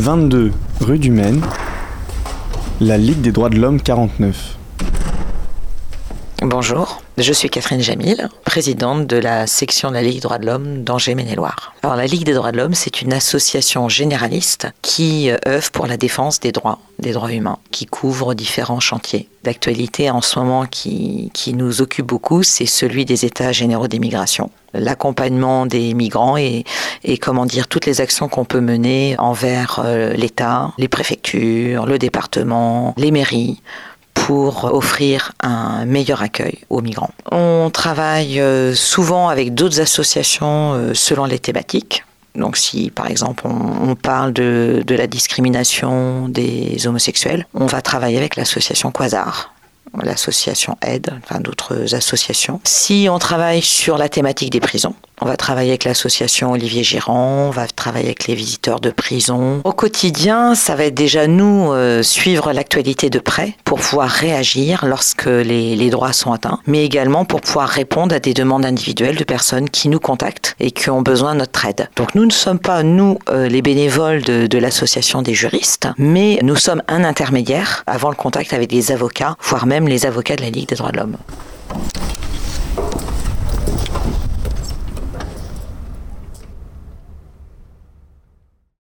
22 rue du Maine, la Ligue des droits de l'homme 49. Bonjour, je suis Catherine Jamil, présidente de la section de la Ligue des droits de l'homme d'Angers Maine-et-Loire. Alors la Ligue des droits de l'homme, c'est une association généraliste qui euh, œuvre pour la défense des droits, des droits humains, qui couvre différents chantiers. L'actualité en ce moment qui, qui nous occupe beaucoup, c'est celui des états généraux des migrations l'accompagnement des migrants et, et, comment dire toutes les actions qu'on peut mener envers euh, l'État, les préfectures, le département, les mairies pour offrir un meilleur accueil aux migrants. On travaille euh, souvent avec d'autres associations euh, selon les thématiques. Donc si par exemple on, parle de, de la discrimination des homosexuels, on va travailler avec l'association Quasar l'association Aide, enfin d'autres associations. Si on travaille sur la thématique des prisons, on va travailler avec l'association Olivier Girand, on va travailler avec les visiteurs de prison. Au quotidien, ça va être déjà nous euh, suivre l'actualité de près pour pouvoir réagir lorsque les, droits sont atteints, mais également pour pouvoir répondre à des demandes individuelles de personnes qui nous contactent et qui ont besoin de notre aide. Donc nous ne sommes pas, nous, euh, les bénévoles de, de l'association des juristes, mais nous sommes un intermédiaire avant le contact avec des avocats, voire même les avocats de la Ligue des droits de l'homme.